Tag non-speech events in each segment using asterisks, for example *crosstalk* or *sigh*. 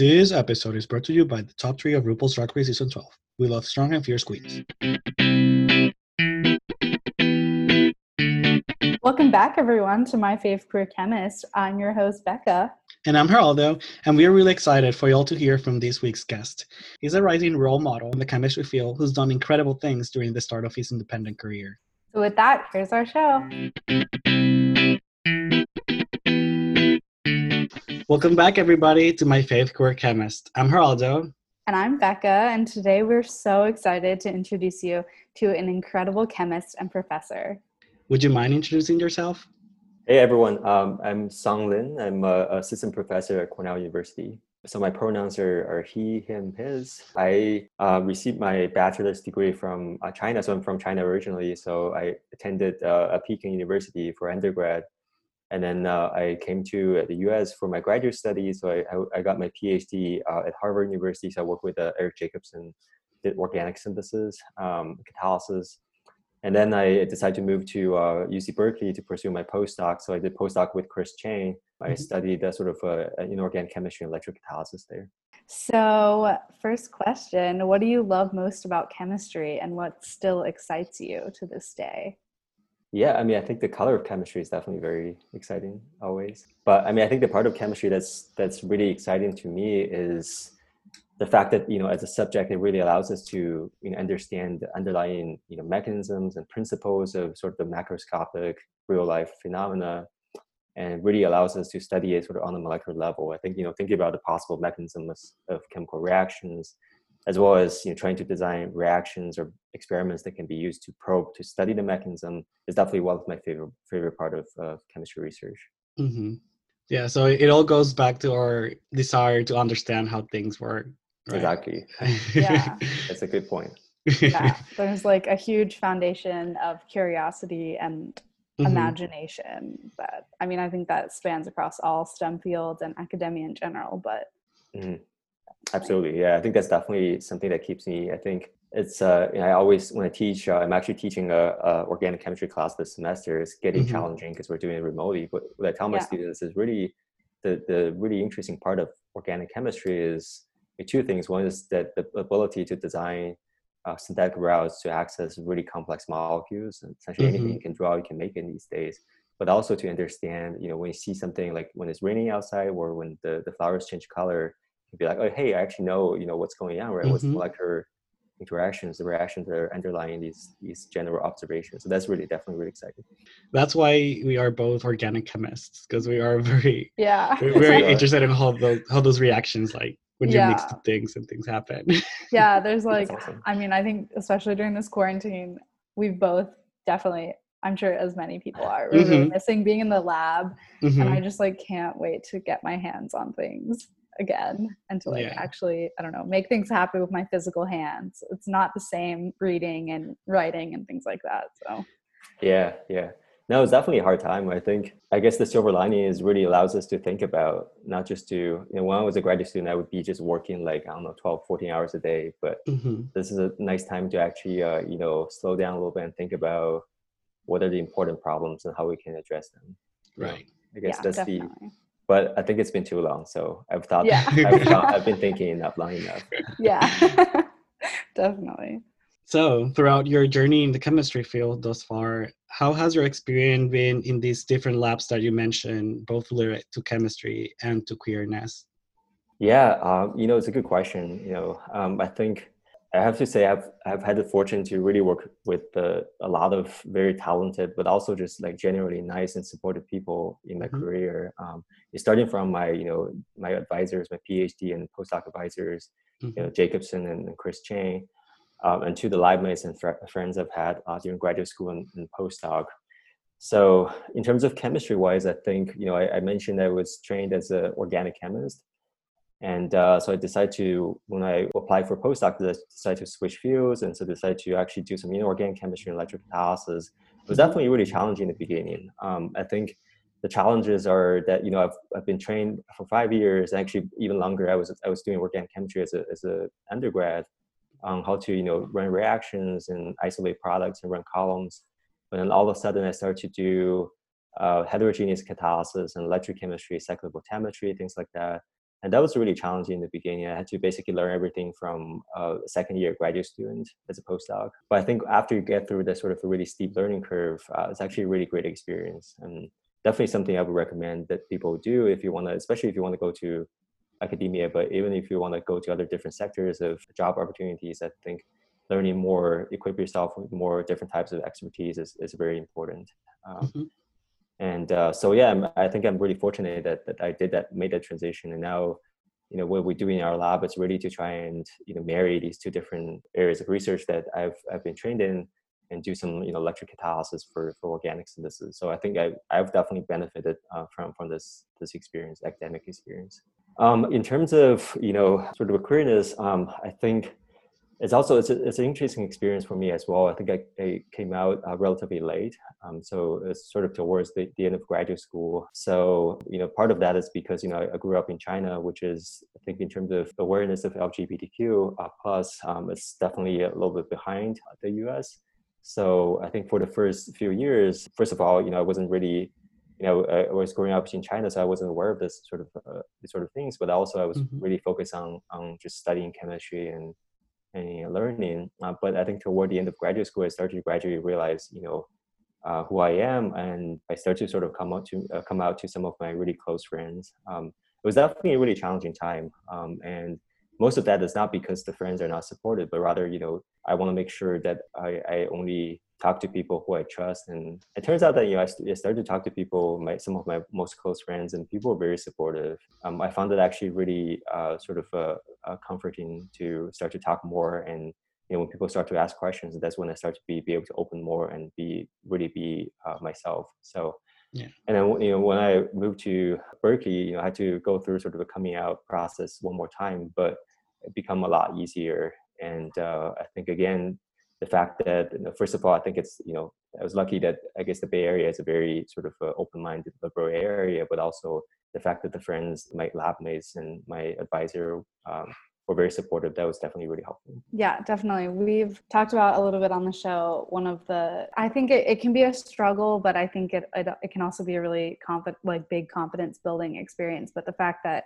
This episode is brought to you by the top three of RuPaul's Drag Race Season 12. We love strong and fierce queens. Welcome back, everyone, to My Fave Queer Chemist. I'm your host, Becca. And I'm Geraldo, and we are really excited for you all to hear from this week's guest. He's a rising role model in the chemistry field who's done incredible things during the start of his independent career. So, with that, here's our show. Welcome back, everybody, to My Fave Queer Chemist. I'm Geraldo. And I'm Becca, and today we're so excited to introduce you to an incredible chemist and professor. Would you mind introducing yourself? Hey everyone, um, I'm Song Lin. I'm a assistant professor at Cornell University. So my pronouns are, are he, him, his. I uh, received my bachelor's degree from uh, China, so I'm from China originally. So I attended uh, a Peking University for undergrad, and then uh, I came to the U.S. for my graduate studies. So I, I, got my PhD uh, at Harvard University. So I worked with uh, Eric Jacobsen, did organic synthesis, um, catalysis, and then I decided to move to uh, UC Berkeley to pursue my postdoc. So I did postdoc with Chris Chang. I mm-hmm. studied uh, sort of uh, inorganic chemistry and electrocatalysis there. So, first question What do you love most about chemistry and what still excites you to this day? Yeah, I mean, I think the color of chemistry is definitely very exciting always. But I mean, I think the part of chemistry that's that's really exciting to me is the fact that you know as a subject it really allows us to you know, understand the underlying you know mechanisms and principles of sort of the macroscopic real life phenomena and really allows us to study it sort of on a molecular level i think you know thinking about the possible mechanisms of chemical reactions as well as you know trying to design reactions or experiments that can be used to probe to study the mechanism is definitely one of my favorite favorite part of uh, chemistry research mm-hmm. yeah so it all goes back to our desire to understand how things work Right. Exactly. Yeah. *laughs* That's a good point. yeah. *laughs* There's like a huge foundation of curiosity and mm-hmm. imagination that I mean I think that spans across all STEM fields and academia in general, but mm-hmm. Absolutely. Yeah, I think that's definitely something that keeps me I think it's uh, you know, I always when I teach, uh, I'm actually teaching a, a, organic chemistry class this semester. It's getting mm-hmm. challenging because we're doing it remotely. But what I tell my yeah. students is really the the really interesting part of organic chemistry is two things. One is that the ability to design uh, synthetic routes to access really complex molecules and essentially mm-hmm. anything you can draw, you can make in these days. But also to understand, you know, when you see something like when it's raining outside or when the, the flowers change color, you be like, oh, hey, I actually know, you know, what's going on, right? Mm-hmm. What's the molecular interactions, the reactions that are underlying these these general observations. So that's really definitely really exciting. That's why we are both organic chemists because we are *laughs* very yeah very interested in how those how those reactions like when yeah. you mix the things and things happen. *laughs* yeah, there's like awesome. I mean, I think especially during this quarantine, we've both definitely I'm sure as many people are we're mm-hmm. missing being in the lab. Mm-hmm. And I just like can't wait to get my hands on things again and to like yeah. actually, I don't know, make things happen with my physical hands. It's not the same reading and writing and things like that. So yeah, yeah. No, it's definitely a hard time. I think, I guess the silver lining is really allows us to think about not just to, you know, when I was a graduate student, I would be just working like, I don't know, 12, 14 hours a day. But mm-hmm. this is a nice time to actually, uh, you know, slow down a little bit and think about what are the important problems and how we can address them. Right. I guess yeah, that's definitely. the, but I think it's been too long. So I've thought, yeah. *laughs* I've, thought I've been thinking enough long enough. Yeah, *laughs* *laughs* definitely. So, throughout your journey in the chemistry field thus far, how has your experience been in these different labs that you mentioned, both related to chemistry and to queerness? Yeah, um, you know, it's a good question. You know, um, I think I have to say I've I've had the fortune to really work with uh, a lot of very talented, but also just like generally nice and supportive people in my mm-hmm. career. Um, starting from my you know my advisors, my PhD and postdoc advisors, mm-hmm. you know Jacobsen and, and Chris Chang um, and to the live mates and fr- friends I've had uh, during graduate school and, and, postdoc. So in terms of chemistry wise, I think, you know, I, I mentioned I was trained as an organic chemist. And uh, so I decided to, when I applied for postdoc, I decided to switch fields and so decided to actually do some inorganic chemistry and electrocatalysis. It was definitely really challenging in the beginning. Um, I think the challenges are that you know I've, I've been trained for five years actually even longer i was i was doing organic chemistry as a as a undergrad on how to you know run reactions and isolate products and run columns. But then all of a sudden I started to do uh, heterogeneous catalysis and electrochemistry, cyclic voltammetry, things like that. And that was really challenging in the beginning. I had to basically learn everything from a second year graduate student as a postdoc. But I think after you get through that sort of a really steep learning curve, uh, it's actually a really great experience and definitely something I would recommend that people do if you want to, especially if you want to go to academia, but even if you want to go to other different sectors of job opportunities, I think learning more, equip yourself with more different types of expertise is, is very important. Um, mm-hmm and uh, so yeah i think i'm really fortunate that, that i did that made that transition. And now you know what we do in our lab is really to try and you know marry these two different areas of research that i've i've been trained in and do some you know electrocatalysis for for organic synthesis. So i think I, i've definitely benefited uh, from from this this experience academic experience. Um, in terms of you know sort of queerness um, i think it's also it's, a, it's an interesting experience for me as well. I think I, I came out uh, relatively late, um, so it's sort of towards the, the end of graduate school. So you know, part of that is because you know I grew up in China, which is I think in terms of awareness of LGBTQ uh, plus, um, it's definitely a little bit behind the U.S. So I think for the first few years, first of all, you know, I wasn't really you know, I was growing up in China, so I wasn't aware of this sort of uh, these sort of things. But also, I was mm-hmm. really focused on on just studying chemistry and and learning. Uh, but I think toward the end of graduate school, I started to gradually realize, you know, uh, who I am, and I started to sort of come out to uh, come out to some of my really close friends. Um, it was definitely a really challenging time, um, and most of that is not because the friends are not supportive, but rather, you know, I want to make sure that I, I only talk to people who I trust. And it turns out that you know I, started to talk to people, my some of my most close friends, and people were very supportive. Um, I found it actually really uh, sort of uh, uh, comforting to start to talk more. And you know, when people start to ask questions, that's when I start to be be able to open more and be really be uh, myself. So. Yeah. And then you know when I moved to Berkeley, you know I had to go through sort of a coming out process one more time, but it become a lot easier. And uh, I think again the fact that you know, first of all, I think it's you know I was lucky that I guess the Bay Area is a very sort of uh, open-minded liberal area, but also the fact that the friends, my lab mates, and my advisor um, were very supportive. That was definitely really helpful. Yeah, definitely. We've talked about a little bit on the show. One of the, I think it, it can be a struggle, but I think it, it, it can also be a really confident, like big confidence building experience. But the fact that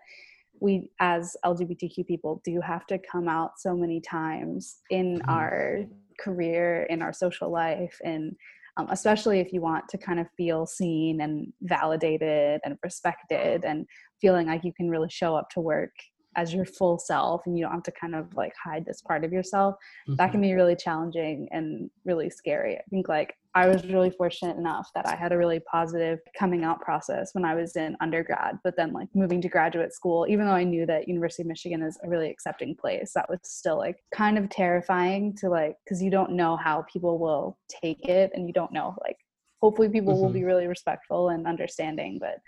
we as lgbtq people do have to come out so many times in mm-hmm. our career in our social life and um, especially if you want to kind of feel seen and validated and respected and feeling like you can really show up to work as your full self and you don't have to kind of like hide this part of yourself mm-hmm. that can mm-hmm. be really challenging and really scary i think like i was really fortunate enough that i had a really positive coming out process when i was in undergrad but then like moving to graduate school even though i knew that university of michigan is a really accepting place that was still like kind of terrifying to like because you don't know how people will take it and you don't know like hopefully people mm-hmm. will be really respectful and understanding but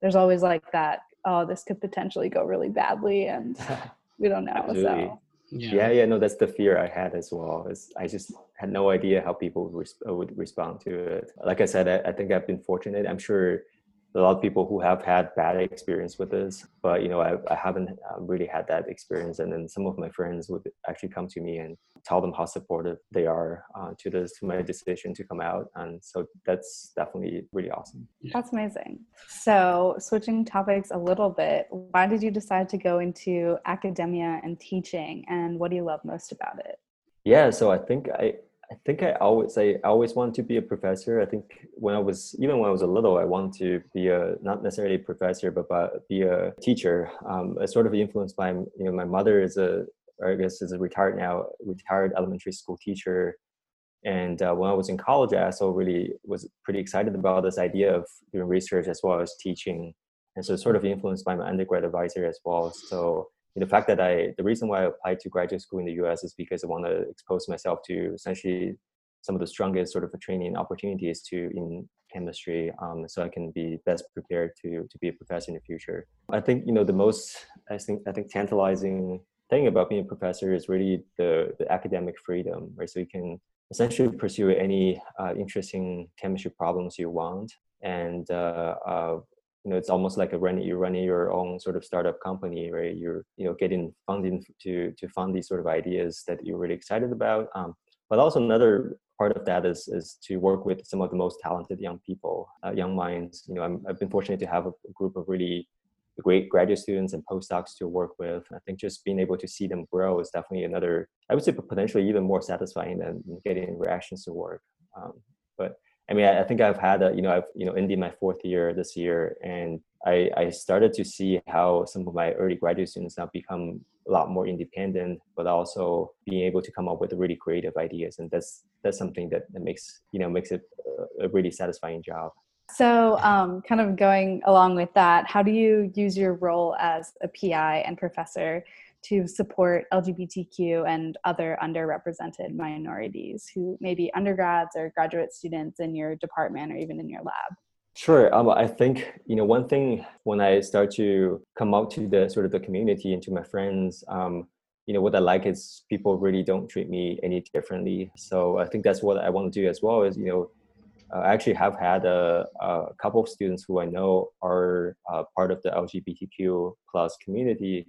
there's always like that oh, this could potentially go really badly, and *laughs* we don't know. So. Yeah. yeah. yeah, no, that's the fear I had as well. Is I just had no idea how people would, res- would respond to it. Like I said, I, I think I've been fortunate. I'm sure a lot of people who have had bad experience with this but you know i, I haven't uh, really had that experience. And then some of my friends would actually come to me and tell them how supportive they are uh, to this to my decision to come out. And so that's definitely really awesome. That's amazing. So switching topics a little bit why did you decide to go into academia and teaching and what do you love most about it? Yeah so i think i I think I always I always wanted to be a professor. I think when I was even when I was a little, I wanted to be a not necessarily a professor, but, but be a teacher. Um, sort of influenced by you know my mother is a I guess is a retired now retired elementary school teacher. And uh, when I was in college, I also really was pretty excited about this idea of doing research as well as teaching. And so, sort of influenced by my undergrad advisor as well. So the fact that I, the reason why I applied to graduate school in the US is because I want to expose myself to essentially some of the strongest sort of training opportunities to in chemistry um, so i can be best prepared to to be a professor in the future. I think you know the most i think i think tantalizing thing about being a professor is really the the academic freedom right? So you can essentially pursue any uh, interesting chemistry problems you want and uh, uh, you know it's almost like a running you're running your own sort of startup company right you're you know getting funding to to fund these sort of ideas that you're really excited about um, but also another part of that is is to work with some of the most talented young people uh, young minds you know i have been fortunate to have a, group of really great graduate students and postdocs to work with. I think just being able to see them grow is definitely another, I would say potentially even more satisfying than getting reactions to work. Um, but I mean, I, I, think I've had a, you know, I've, you know, ended my fourth year this year and I, I started to see how some of my early graduate students now become a lot more independent, but also being able to come up with really creative ideas. And that's, that's something that, that makes, you know, makes it a, really satisfying job. So, um, kind of going along with that, how do you use your role as a PI and professor to support LGBTQ and other underrepresented minorities who may be undergrads or graduate students in your department or even in your lab? Sure. Um, I think you know one thing when I start to come out to the sort of the community and to my friends, um, you know what I like is people really don't treat me any differently. So I think that's what I want to do as well. Is you know I actually have had a, a, couple of students who I know are uh, part of the LGBTQ plus community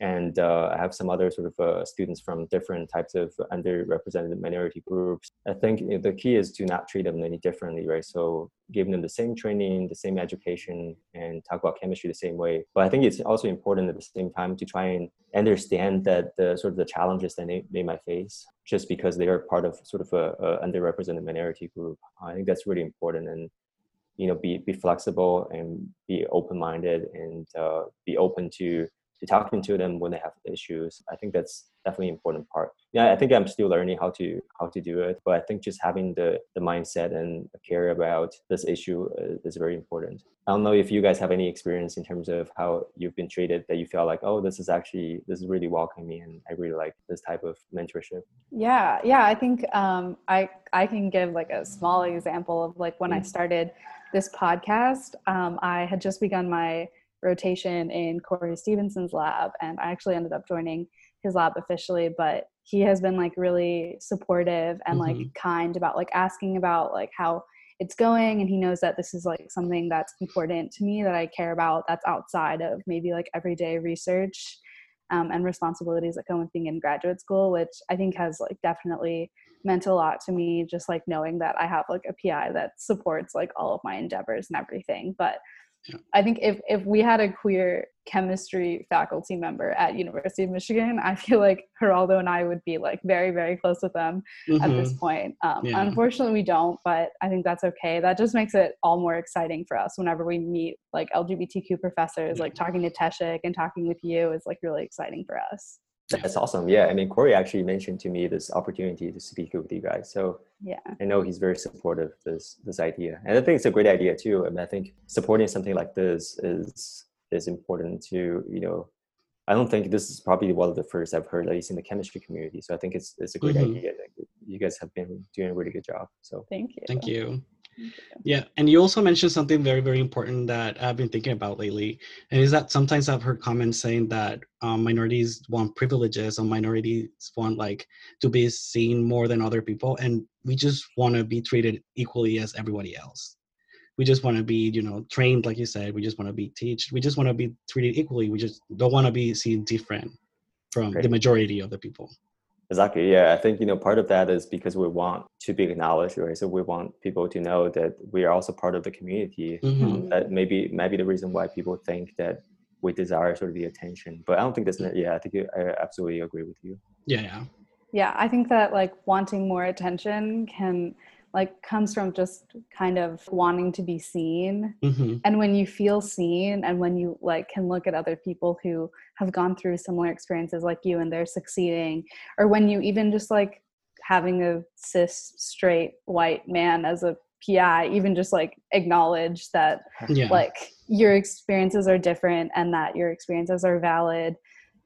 and uh, I have some other sort of uh, students from different types of underrepresented minority groups. I think know, the key is to not treat them any differently, right? So giving them the same training, the same education, and talk about chemistry the same way. But I think it's also important at the same time to try and understand that the sort of the challenges that they, they might face just because they are part of sort of a, a underrepresented minority group. I think that's really important and you know be be flexible and be open minded and uh, be open to to talking to them when they have issues. I think that's definitely an important part. Yeah, I think I'm still learning how to how to do it, but I think just having the the mindset and care about this issue is, is very important. I don't know if you guys have any experience in terms of how you've been treated that you feel like, oh, this is actually this is really welcoming, me and I really like this type of mentorship. Yeah, yeah, I think um, I I can give like a small example of like when mm-hmm. I started this podcast. Um, I had just begun my rotation in Corey Stephenson's lab, and I actually ended up joining his lab officially. But he has been like really supportive and mm-hmm. like kind about like asking about like how it's going, and he knows that this is like something that's important to me that I care about. That's outside of maybe like everyday research. Um, and responsibilities that come with being in graduate school, which I think has like definitely meant a lot to me. Just like knowing that I have like a PI that supports like all of my endeavors and everything. But yeah. I think if if we had a queer chemistry faculty member at University of Michigan, I feel like Geraldo and I would be like very very close with them mm-hmm. at this mm-hmm. point. Um, yeah. Unfortunately, we don't, but I think that's okay. That just makes it all more exciting for us whenever we meet like LGBTQ professors. Yeah. Like talking to Teshik and talking with you is like really exciting for us. That's awesome. Yeah, I mean, Corey actually mentioned to me this opportunity to speak with you guys. So yeah, I know he's very supportive of this this idea, and I think it's a great idea too. I mean, I think supporting something like this is is important to you know. I don't think this is probably one of the first I've heard, at least in the chemistry community. So I think it's it's a great mm-hmm. idea. You guys have been doing a really good job. So thank you. Thank you. Yeah, and you also mentioned something very, very important that I've been thinking about lately, and is that sometimes I've heard comments saying that um, minorities want privileges, or minorities want like to be seen more than other people, and we just want to be treated equally as everybody else. We just want to be, you know, trained, like you said. We just want to be taught. We just want to be treated equally. We just don't want to be seen different from Great. the majority of the people. Exactly. Yeah, I think you know part of that is because we want to be acknowledged, right? So we want people to know that we are also part of the community. Mm-hmm. That maybe maybe the reason why people think that we desire sort of the attention, but I don't think that's. Yeah, I think I absolutely agree with you. Yeah, yeah. Yeah, I think that like wanting more attention can like comes from just kind of wanting to be seen mm-hmm. and when you feel seen and when you like can look at other people who have gone through similar experiences like you and they're succeeding or when you even just like having a cis straight white man as a pi even just like acknowledge that yeah. like your experiences are different and that your experiences are valid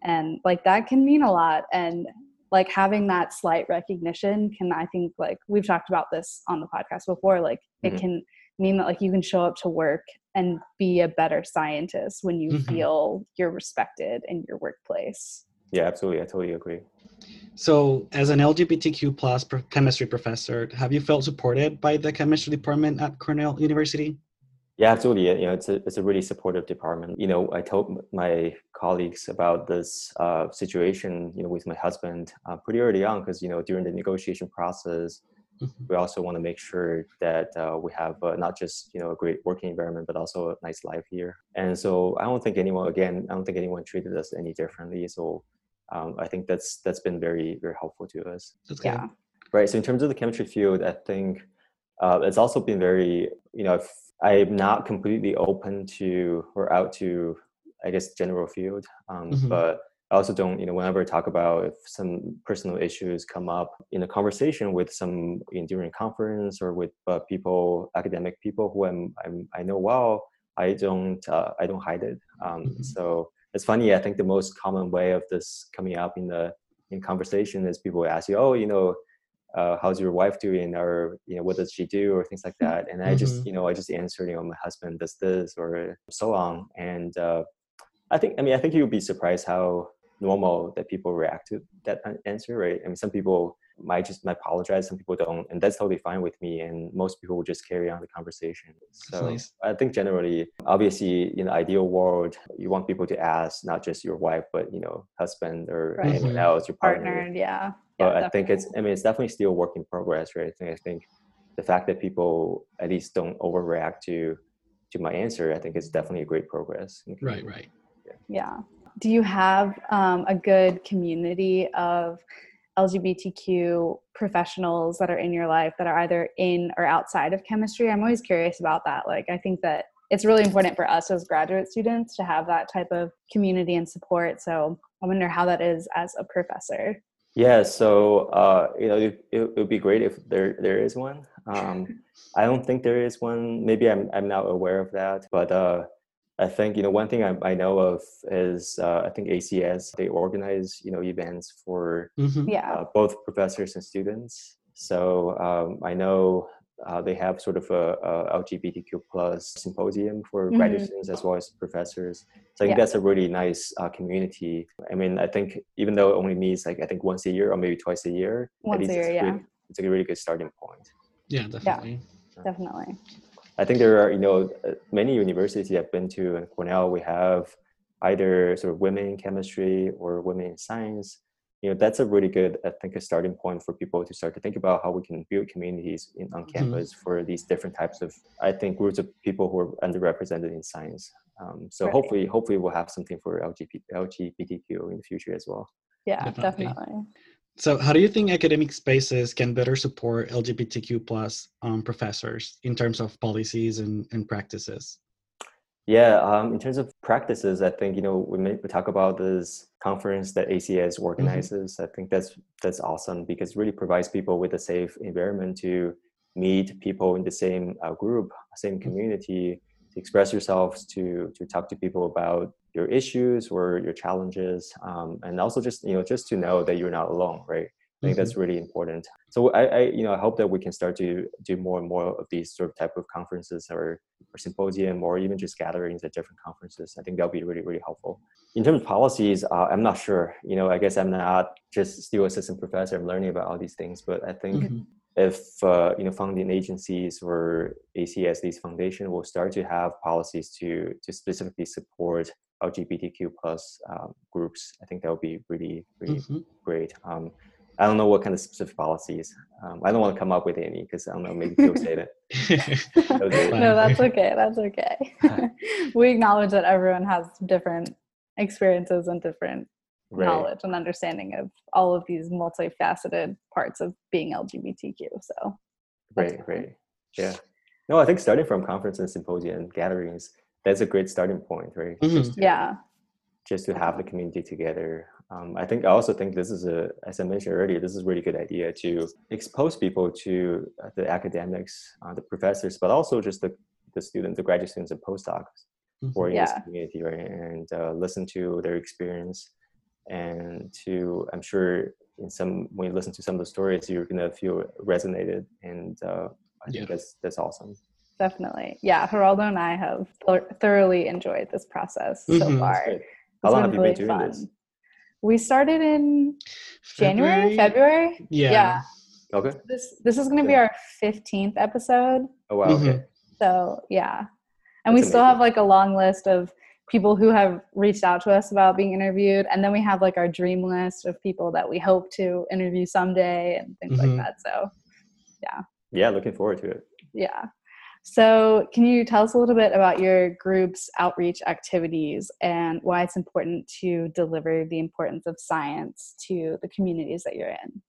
and like that can mean a lot and like having that slight recognition can i think like we've talked about this on the podcast before like mm-hmm. it can mean that like you can show up to work and be a better scientist when you mm-hmm. feel you're respected in your workplace yeah absolutely i totally agree so as an lgbtq plus chemistry professor have you felt supported by the chemistry department at cornell university yeah, absolutely. You know, it's a it's a really supportive department. You know, I told my colleagues about this uh, situation, you know, with my husband uh, pretty early on because you know during the negotiation process, mm-hmm. we also want to make sure that uh, we have uh, not just you know a great working environment but also a nice life here and so i don't think anyone again i don't think anyone treated us any differently so um, i think that's that's been very very helpful to us that's yeah right so in terms of the chemistry field i think uh, it's also been very you know i'm not completely open to or out to i guess general field um, mm-hmm. but I also don't, you know, whenever I talk about if some personal issues come up in a conversation with some in, during a conference or with uh, people, academic people who I'm, I'm, i know well, I don't, uh, I don't hide it. Um, mm-hmm. So it's funny. I think the most common way of this coming up in the in conversation is people ask you, oh, you know, uh, how's your wife doing, or you know, what does she do, or things like mm-hmm. that. And I just, mm-hmm. you know, I just answer, you know, my husband does this, or so on. And uh, I think, I mean, I think you'll be surprised how normal that people react to that answer, right? I mean, some people might just might apologize, some people don't, and that's totally fine with me. And most people will just carry on the conversation. So nice. I think generally, obviously, in the ideal world, you want people to ask not just your wife, but you know, husband or right. anyone mm-hmm. else, your partner. partner yeah. But yeah, I think it's, I mean, it's definitely still work in progress, right? I think, I think the fact that people at least don't overreact to to my answer, I think is definitely a great progress. Right, right. Yeah. yeah do you have um, a good community of LGBTQ professionals that are in your life that are either in or outside of chemistry? I'm always curious about that. Like, I think that it's really important for us as graduate students to have that type of community and support. So I wonder how that is as a professor. Yeah, so uh, you know, it, it, would be great if there there is one. Um, *laughs* I don't think there is one. Maybe I'm I'm not aware of that, but uh, I think you know one thing I, I know of is uh, I think ACS they organize you know events for mm-hmm. yeah. uh, both professors and students. So um, I know uh, they have sort of a, a LGBTQ plus symposium for mm-hmm. graduate students as well as professors. So I think yeah. that's a really nice uh, community. I mean, I think even though it only meets like I think once a year or maybe twice a year, once a year, it's yeah, really, it's a really good starting point. Yeah, definitely. Yeah, definitely. I think there are, you know, uh, many universities I've been to in Cornell, we have either sort of women in chemistry or women in science. You know, that's a really good, I think, a starting point for people to start to think about how we can build communities in, on mm-hmm. campus mm-hmm. for these different types of, I think, groups of people who are underrepresented in science. Um, so right. hopefully, hopefully we'll have something for LGBT, LGBTQ in the future as well. Yeah, definitely. definitely. So, how do you think academic spaces can better support LGBTQ plus um, professors in terms of policies and, and practices? Yeah, um, in terms of practices, I think you know we, may, we talk about this conference that ACS mm-hmm. organizes. Mm-hmm. I think that's that's awesome because it really provides people with a safe environment to meet people in the same uh, group, same mm-hmm. community, to express yourselves, to to talk to people about your issues or your challenges, um, and also just you know just to know that you're not alone, right? I think mm-hmm. that's really important. So I, I, you know, I hope that we can start to do more and more of these sort of type of conferences or, or symposium or even just gatherings at different conferences. I think that'll be really, really helpful. In terms of policies, uh, I'm not sure. You know, I guess I'm not just still assistant professor. I'm learning about all these things, but I think mm-hmm if uh, you know funding agencies or ACS these foundation will start to have policies to to specifically support LGBTQ plus um, groups, I think that would be really really mm-hmm. great. Um, I don't know what kind of specific policies. Um, I don't want to come up with any because I don't know. Maybe people say that. *laughs* no, that's okay. That's okay. *laughs* *laughs* we acknowledge that everyone has different experiences and different right. knowledge and understanding of all of these multifaceted parts of being LGBTQ. So, right, right, yeah. No, I think starting from conference and symposium gatherings, that's a great starting point, right? Mm-hmm. Just to, yeah. Just to have the community together. Um, I think I also think this is a, as I mentioned earlier, this is a really good idea to expose people to uh, the academics, uh, the professors, but also just the, the students, the graduate students and postdocs mm-hmm. who are in yeah. this community, right? And uh, listen to their experience and to i'm sure in some when you listen to some of the stories you're gonna feel resonated and uh, i yeah. think that's that's awesome definitely yeah geraldo and i have thoroughly enjoyed this process mm-hmm. so far how long have you really been doing fun. this we started in January, February. Yeah. Yeah. Okay. This this is going to be our 15th episode. Oh wow. Mm-hmm. Okay. So, yeah. And That's we amazing. still have like a long list of people who have reached out to us about being interviewed and then we have like our dream list of people that we hope to interview someday and things mm-hmm. like that so yeah yeah looking forward to it yeah so can you tell us a little bit about your group's outreach activities and why it's important to deliver the importance of science to the communities that you're in?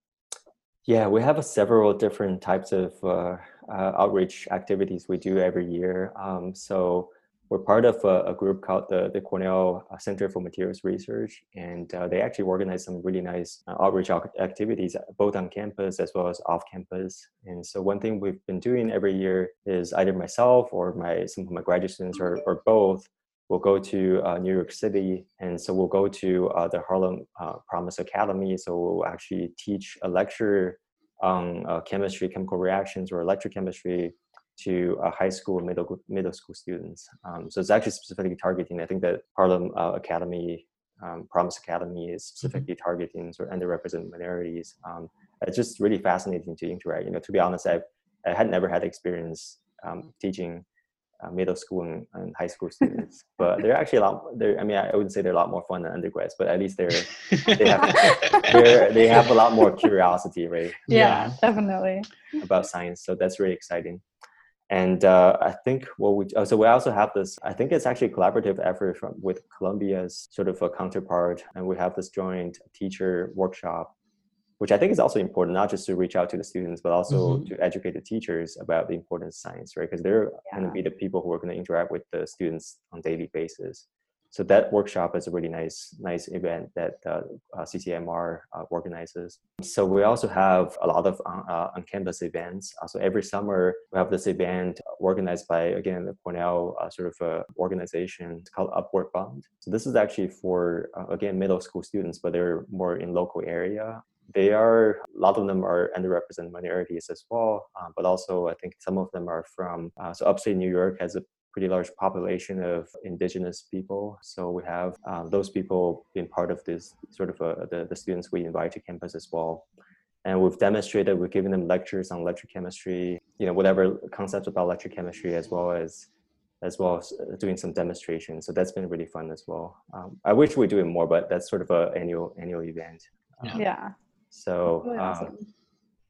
Yeah we have several different types of uh, uh, outreach activities we do every year. Um, so we're part of a, a, group called the, the Cornell uh, Center for Materials Research, and uh, they actually organize some really nice uh, outreach activities both on campus as well as off campus. And so one thing we've been doing every year is either myself or my some of my graduate students or, or both will go to uh, New York City, and so we'll go to uh, the Harlem uh, Promise Academy. So we'll actually teach a lecture on chemistry, chemical reactions, or electrochemistry to uh, high school middle middle school students. Um, so it's actually specifically targeting. I think that Harlem uh, Academy, um, Promise Academy, is mm-hmm. specifically mm-hmm. targeting sort of underrepresented minorities. Um, it's just really fascinating to interact. You know, to be honest, I I had never had experience um, teaching uh, middle school and, and, high school students, but they're actually a lot. They're, I mean, I wouldn't say they're a lot more fun than undergrads, but at least they're they have they have a lot more *laughs* curiosity, right? Yeah, yeah, definitely about science. So that's really exciting. And uh, I think what we uh, so we also have this. I think it's actually a collaborative effort from with Columbia's sort of a counterpart, and we have this joint teacher workshop, which I think is also important, not just to reach out to the students, but also mm-hmm. to educate the teachers about the importance of science, right? Because they're yeah. going to be the people who are going to interact with the students on daily basis so that workshop is a really nice nice event that uh, uh, CCMR uh, organizes. So we also have a lot of uh, on-campus events. Uh, so every summer we have this event organized by again the Cornell uh, sort of organization called Upward Bound. So this is actually for again middle school students, but they're more in local area they are a lot of them are underrepresented minorities as well uh, but also i think some of them are from uh, so upstate new york has a pretty large population of indigenous people. So we have um, those people being part of this sort of uh, the, the students we invite to campus as well. And we've demonstrated, we've given them lectures on electrochemistry, you know, whatever concepts about electrochemistry as well as as well as uh, doing some demonstrations. So that's been really fun as well. Um, I wish we were doing more, but that's sort of an annual annual event. Um, yeah. So really awesome.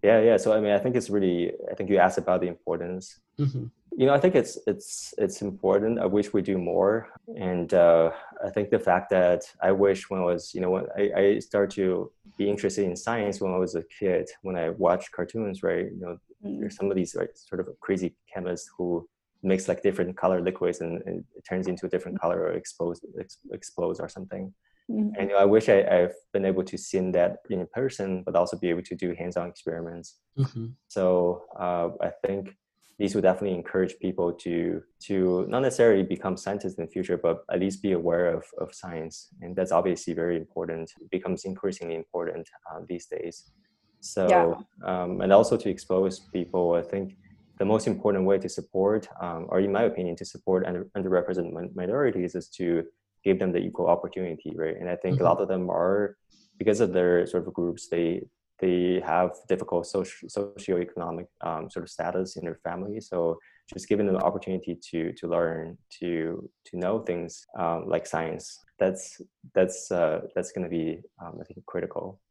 Yeah, yeah. So I mean, I think it's really. I think you asked about the importance. Mm-hmm you know i think it's it's it's important i wish we do more and uh, i think the fact that i wish when i was you know when I, I started to be interested in science when i was a kid when i watched cartoons right you know mm-hmm. there's some of these like sort of crazy chemists who makes like different color liquids and, and it turns into a different color or explodes ex- explodes or something mm-hmm. and i wish I, have been able to see that in person but also be able to do hands-on experiments mm-hmm. so uh, i think these would definitely encourage people to to not necessarily become scientists in the future, but at least be aware of, of science. And that's obviously very important. It becomes increasingly important uh, these days. So, yeah. um, and also to expose people, I think the most important way to support, um, or in my opinion, to support under, underrepresented minorities is to give them the equal opportunity, right? And I think mm-hmm. a lot of them are, because of their sort of groups, they they have difficult social socioeconomic um, sort of status in their family. So just giving them the opportunity to to learn, to to know things um, like science, that's that's uh, that's going to be um, I think critical.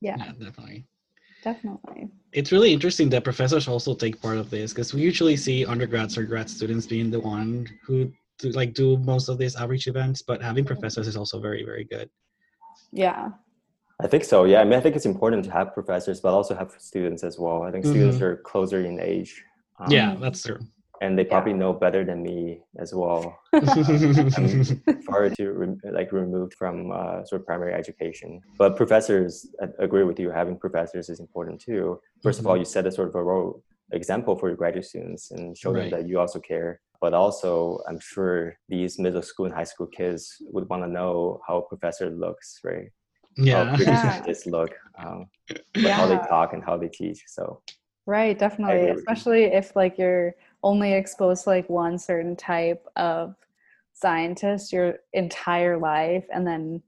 Yeah, yeah definitely. Definitely. It's really interesting that professors also take part of this because we usually see undergrads or grad students being the one who do, like do most of these outreach events, but having mm-hmm. professors is also very very good. Yeah, I think so. Yeah, I mean, I think it's important to have professors, but also have students as well. I think mm-hmm. students are closer in age. Um, yeah, that's true. And they probably yeah. know better than me as well. I'm *laughs* *laughs* far too re- like removed from uh, sort of primary education. But professors, I agree with you. Having professors is important too. 1st mm-hmm. of all, mm-hmm. you set a sort of a role example for your graduate students and show right. them that you also care. But also, I'm sure these middle school and high school kids would want to know how a professor looks, right? yeah. how British *laughs* look, um, *clears throat* yeah. how they talk and how they teach. So right, definitely, especially if like you're only exposed to like one certain type of scientist your entire life, and then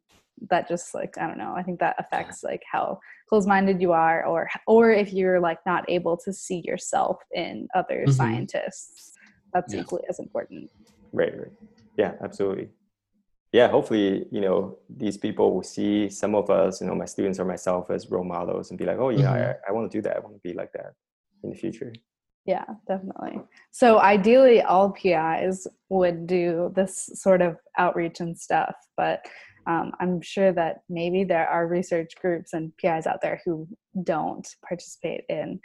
that just like I don't know. I think that affects like how closed-minded you are, or or if you're like not able to see yourself in other mm-hmm. scientists. That's yeah. equally as important. Right. Right. Yeah. Absolutely yeah, hopefully, you know, these people will see some of us, you know, my students or myself as role models and be like, oh, yeah, mm-hmm. I, I want to do that. I want to be like that. in the future. Yeah, definitely. So ideally, all PIs would do this sort of outreach and stuff, but um, I'm sure that maybe there are research groups and PIs out there who don't participate in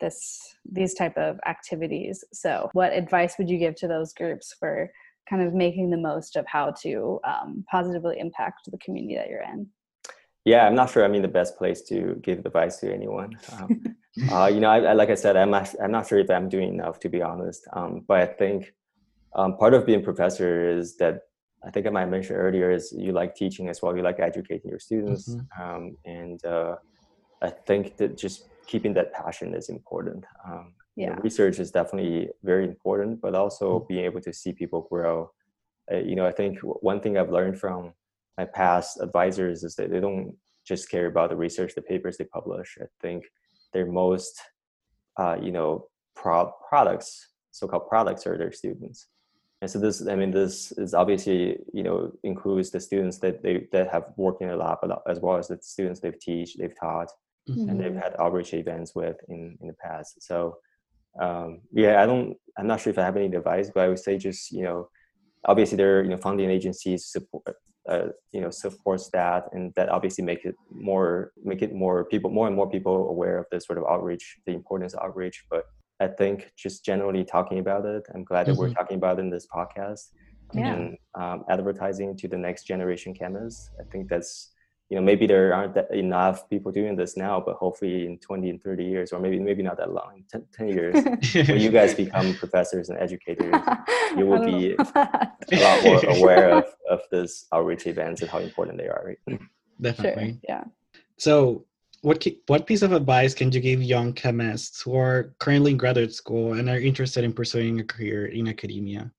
this these type of activities. So, what advice would you give to those groups for kind of making the most of how to um, positively impact the community that you're in? Yeah, I'm not sure. I mean, the best place to give advice to anyone. Um, *laughs* uh, you know, I, I, like I said, I'm not, I'm not sure if I'm doing enough to be honest. Um, but I think um, part of being professor is that I think I might mention earlier is you like teaching as well. You like educating your students, mm-hmm. Um, and uh, I think that just keeping that passion is important. Um, yeah. You know, research is definitely very important, but also mm-hmm. being able to see people grow. Uh, you know, I think one thing I've learned from my past advisors is that they don't just care about the research, the papers they publish. I think their most, uh, you know, pro- products, so-called products, are their students. And so this, I mean, this is obviously, you know, includes the students that they that have worked in a lab, as well as the students they've teach, they've taught, mm-hmm. and they've mm-hmm. had outreach events with in in the past. So, um, yeah, I don't, I'm not sure if I have any advice, but I would say just, you know, obviously there are you know funding agencies support uh, you know supports that and that obviously make it more make it more people more and more people aware of this sort of outreach the importance of outreach but i think just generally talking about it i'm glad that mm-hmm. we're talking about it in this podcast yeah. and um, advertising to the next generation chemists i think that's you know maybe there aren't that enough people doing this now but hopefully in 20 and 30 years or maybe maybe not that long 10, 10 years when you guys *laughs* become professors and educators *laughs* you will be a lot more *laughs* aware of, of this outreach events and how important they are right definitely sure. yeah so what what piece of advice can you give young chemists who are currently in graduate school and are interested in pursuing a career in academia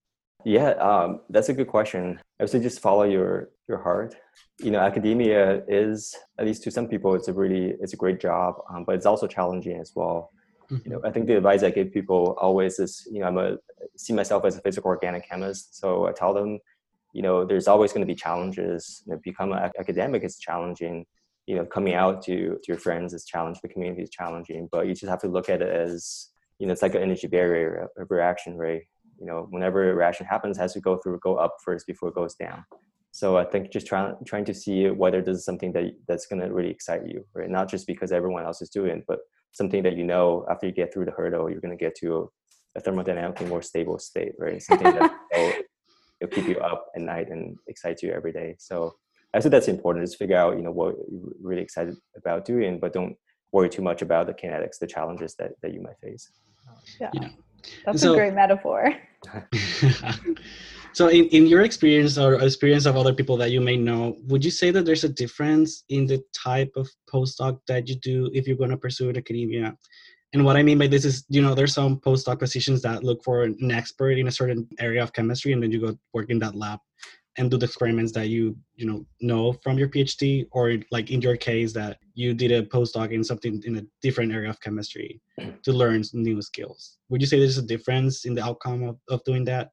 yeah, um, that's a good question. I would say just follow your your heart. You know, academia is at least to some people, it's a really it's a great job, um, but it's also challenging as well. Mm-hmm. You know, I think the advice I give people always is, you know, I'm a see myself as a physical organic chemist, so I tell them, you know, there's always going to be challenges. You know, become an academic is challenging. You know, coming out to to your friends is challenging. The community is challenging, but you just have to look at it as, you know, it's like an energy barrier, a reaction, right? you know whenever a reaction happens has to go through go up first before it goes down so i think just trying trying to see whether this is something that that's going to really excite you right not just because everyone else is doing it but something that you know after you get through the hurdle you're going to get to a, thermodynamically more stable state right something that *laughs* will keep you up at night and excite you every day so i think that's important is figure out you know what you're really excited about doing but don't worry too much about the kinetics the challenges that, that you might face yeah. You know, that's so, a great metaphor. *laughs* so in, in your experience or experience of other people that you may know, would you say that there's a difference in the type of postdoc that you do if you're going to pursue in academia? And what I mean by this is, you know, there's some postdoc positions that look for an expert in a certain area of chemistry, and then you go work in that lab and do the experiments that you you know know from your phd or like in your case that you did a postdoc in something in a different area of chemistry to learn new skills. Would you say there's a difference in the outcome of, of doing that?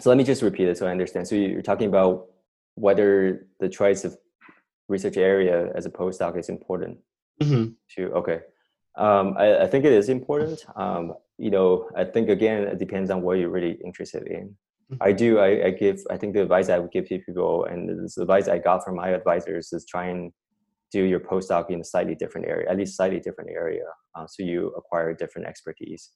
So let me just repeat it so i understand. So you're talking about whether the choice of research area as a postdoc is important mm-hmm. to okay. Um, I, I, think it is important. Um, you know i think again it depends on what you're really interested in I do. I, I, give. I think the advice I would give to people, and the advice I got from my advisors, is try and do your postdoc in a slightly different area, at least slightly different area, uh, so you acquire different expertise.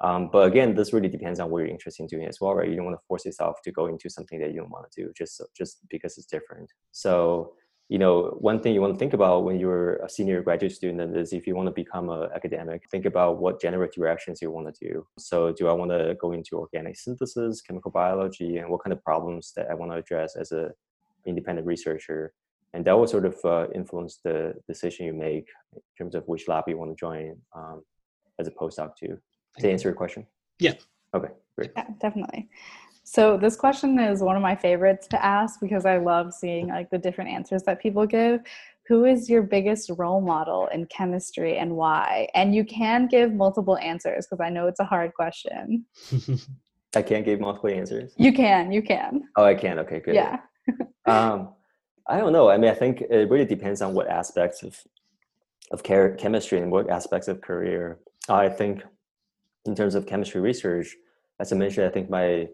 Um, but again, this really depends on what you're interested in doing as well, right? You don't want to force yourself to go into something that you don't want to do just just because it's different. So you know, one thing you want to think about when you're a senior graduate student is if you want to become an academic, think about what generative reactions you want to do. So, do I want to go into organic synthesis, chemical biology, and what kind of problems that I want to address as a independent researcher? And that will sort of uh, influence the decision you make in terms of which lab you want to join um, as a postdoc to. To answer your question. Yeah. Okay. Great. Yeah, definitely. So this question is one of my favorites to ask because I love seeing like the different answers that people give. Who is your biggest role model in chemistry and why? And you can give multiple answers because I know it's a hard question. *laughs* I can't give multiple answers. You can, you can. Oh, I can. Okay, good. Yeah. *laughs* um, I don't know. I mean, I think it really depends on what aspects of of chemistry and what aspects of career. I think in terms of chemistry research, as I mentioned, I think my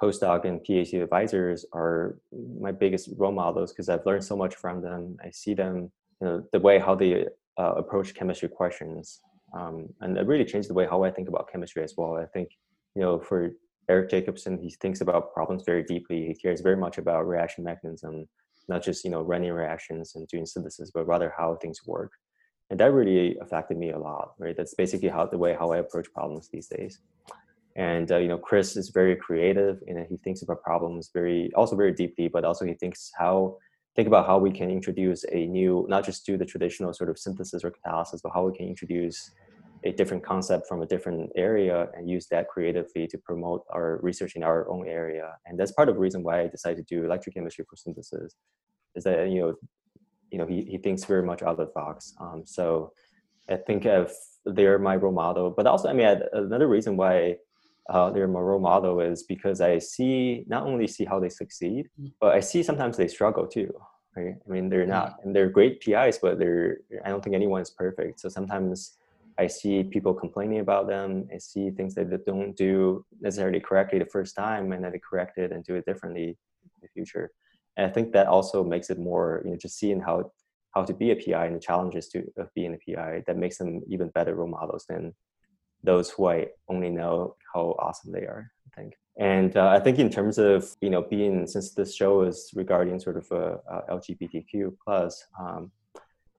postdoc and PhD advisors are my biggest role models because I've learned so much from them. I see them, you know, the way how they uh, approach chemistry questions, um, and it really changed the way how I think about chemistry as well. I think, you know, for Eric Jacobsen, he thinks about problems very deeply. He cares very much about reaction mechanism, not just you know running reactions and doing synthesis, but rather how things work. And that really affected me a lot. Right, that's basically how the way how I approach problems these days. And uh, you know, Chris is very creative, and he thinks about problems very also very deeply, but also he thinks how think about how we can introduce a new, not just do the traditional sort of synthesis or catalysis, but how we can introduce a different concept from a different area and use that creatively to promote our research in our own area. And that's part of the reason why I decided to do electrochemistry for synthesis, is that you know, you know, he, he thinks very much out of the box. Um, so I think of they're my role model, but also I mean another reason why uh, they're my role model is because I see not only see how they succeed, mm. but I see sometimes they struggle too. Right? I mean, they're not, and they're great PIs, but they're I don't think anyone is perfect. So sometimes I see people complaining about them. I see things that they don't do necessarily correctly the first time, and then they correct it and do it differently in the future. And I think that also makes it more, you know, just seeing how how to be a PI and the challenges to of being a PI that makes them even better role models than those who I only know how awesome they are. I think. And uh, I think in terms of you know being since this show is regarding sort of a, a LGBTQ plus, um,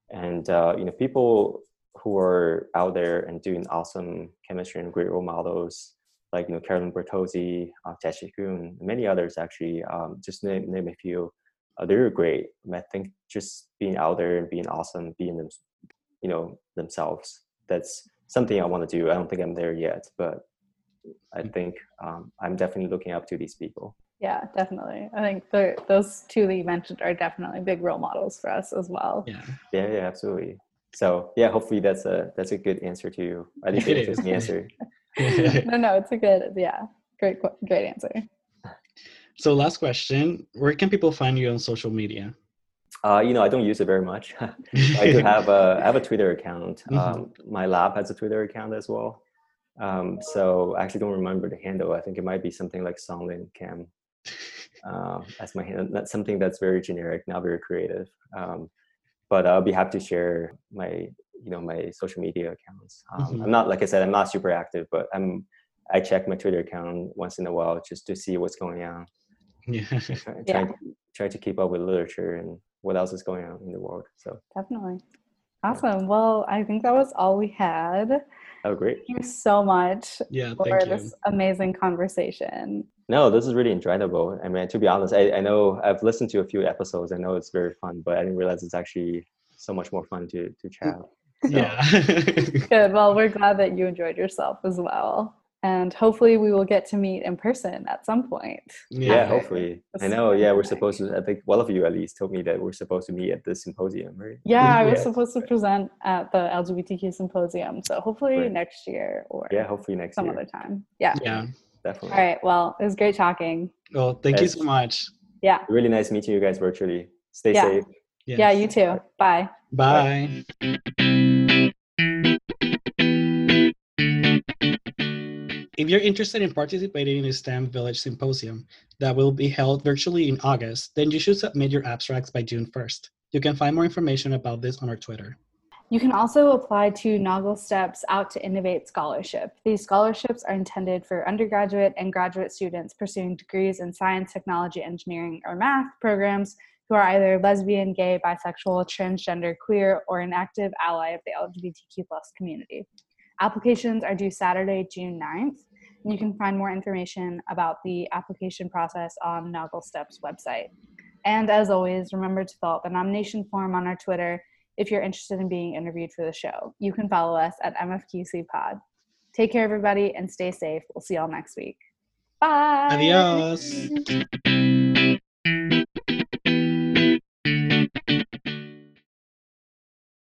and uh, you know people who are out there and doing awesome chemistry and great role models like you know Carolyn Bertozzi, uh, Tashi many others actually. Um, just name, name a few. Uh, they're great. I think just being out there and being awesome, being them, you know, themselves. That's something I want to do. I don't think I'm there yet, but I mm. think um, I'm definitely looking up to these people. Yeah, definitely. I think the, those two that you mentioned are definitely big role models for us as well. Yeah. Yeah, yeah, absolutely so yeah hopefully that's a that's a good answer to you i think it's *laughs* an answer *laughs* no no it's a good yeah great great answer so last question where can people find you on social media uh, you know, I don't use it very much. *laughs* I do have a I have a Twitter account. *laughs* Mm-hmm. Um, my lab has a Twitter account as well. Um, so I actually don't remember the handle. I think it might be something like Songlin Chem. Uh, *laughs* that's my handle. That's something that's very generic, not very creative. Um, but I'll be happy to share my you know my social media accounts. Um, mm-hmm. I'm not like I said, I'm not super active, but I'm I check my Twitter account once in a while just to see what's going on. Yeah, try, yeah. Try, try to keep up with literature and what else is going on in the world. So definitely. Awesome. Well, I think that was all we had. Oh, great. Thank you so much yeah, for this amazing conversation. No, this is really enjoyable. I mean, to be honest, I, I know I've listened to a few episodes. I know it's very fun, but I didn't realize it's actually so much more fun to to chat. *laughs* So. Yeah. *laughs* Good. Well, we're glad that you enjoyed yourself as well. And hopefully we will get to meet in person at some point. Yeah, yeah hopefully. I know, yeah, we're supposed to I think one of you at least told me that we're supposed to meet at the symposium, right? Yeah, *laughs* I was yeah. supposed to present at the LGBTQ symposium. So hopefully right. next year or Yeah, hopefully next some year. other time. Yeah. Yeah definitely. All right. Well, it was great talking. Well, thank you so much. Yeah. Really nice meeting you guys virtually. Stay yeah. safe. Yes. Yeah, you too. Bye. Bye. If you're interested in participating in the STEM Village Symposium that will be held virtually in August, then you should submit your abstracts by June 1st. You can find more information about this on our Twitter. You can also apply to NOGLSTP's Out to Innovate Scholarship. These scholarships are intended for undergraduate and graduate students pursuing degrees in science, technology, engineering, or math programs who are either lesbian, gay, bisexual, transgender, queer, or an active ally of the LGBTQ community. Applications are due Saturday, June 9th. You can find more information about the application process on NOGLSTP's website. And as always, remember to fill out the nomination form on our Twitter if you're interested in being interviewed for the show. You can follow us at MFQC Pod. Take care, everybody, and stay safe. We'll see y'all next week. Bye. Adios.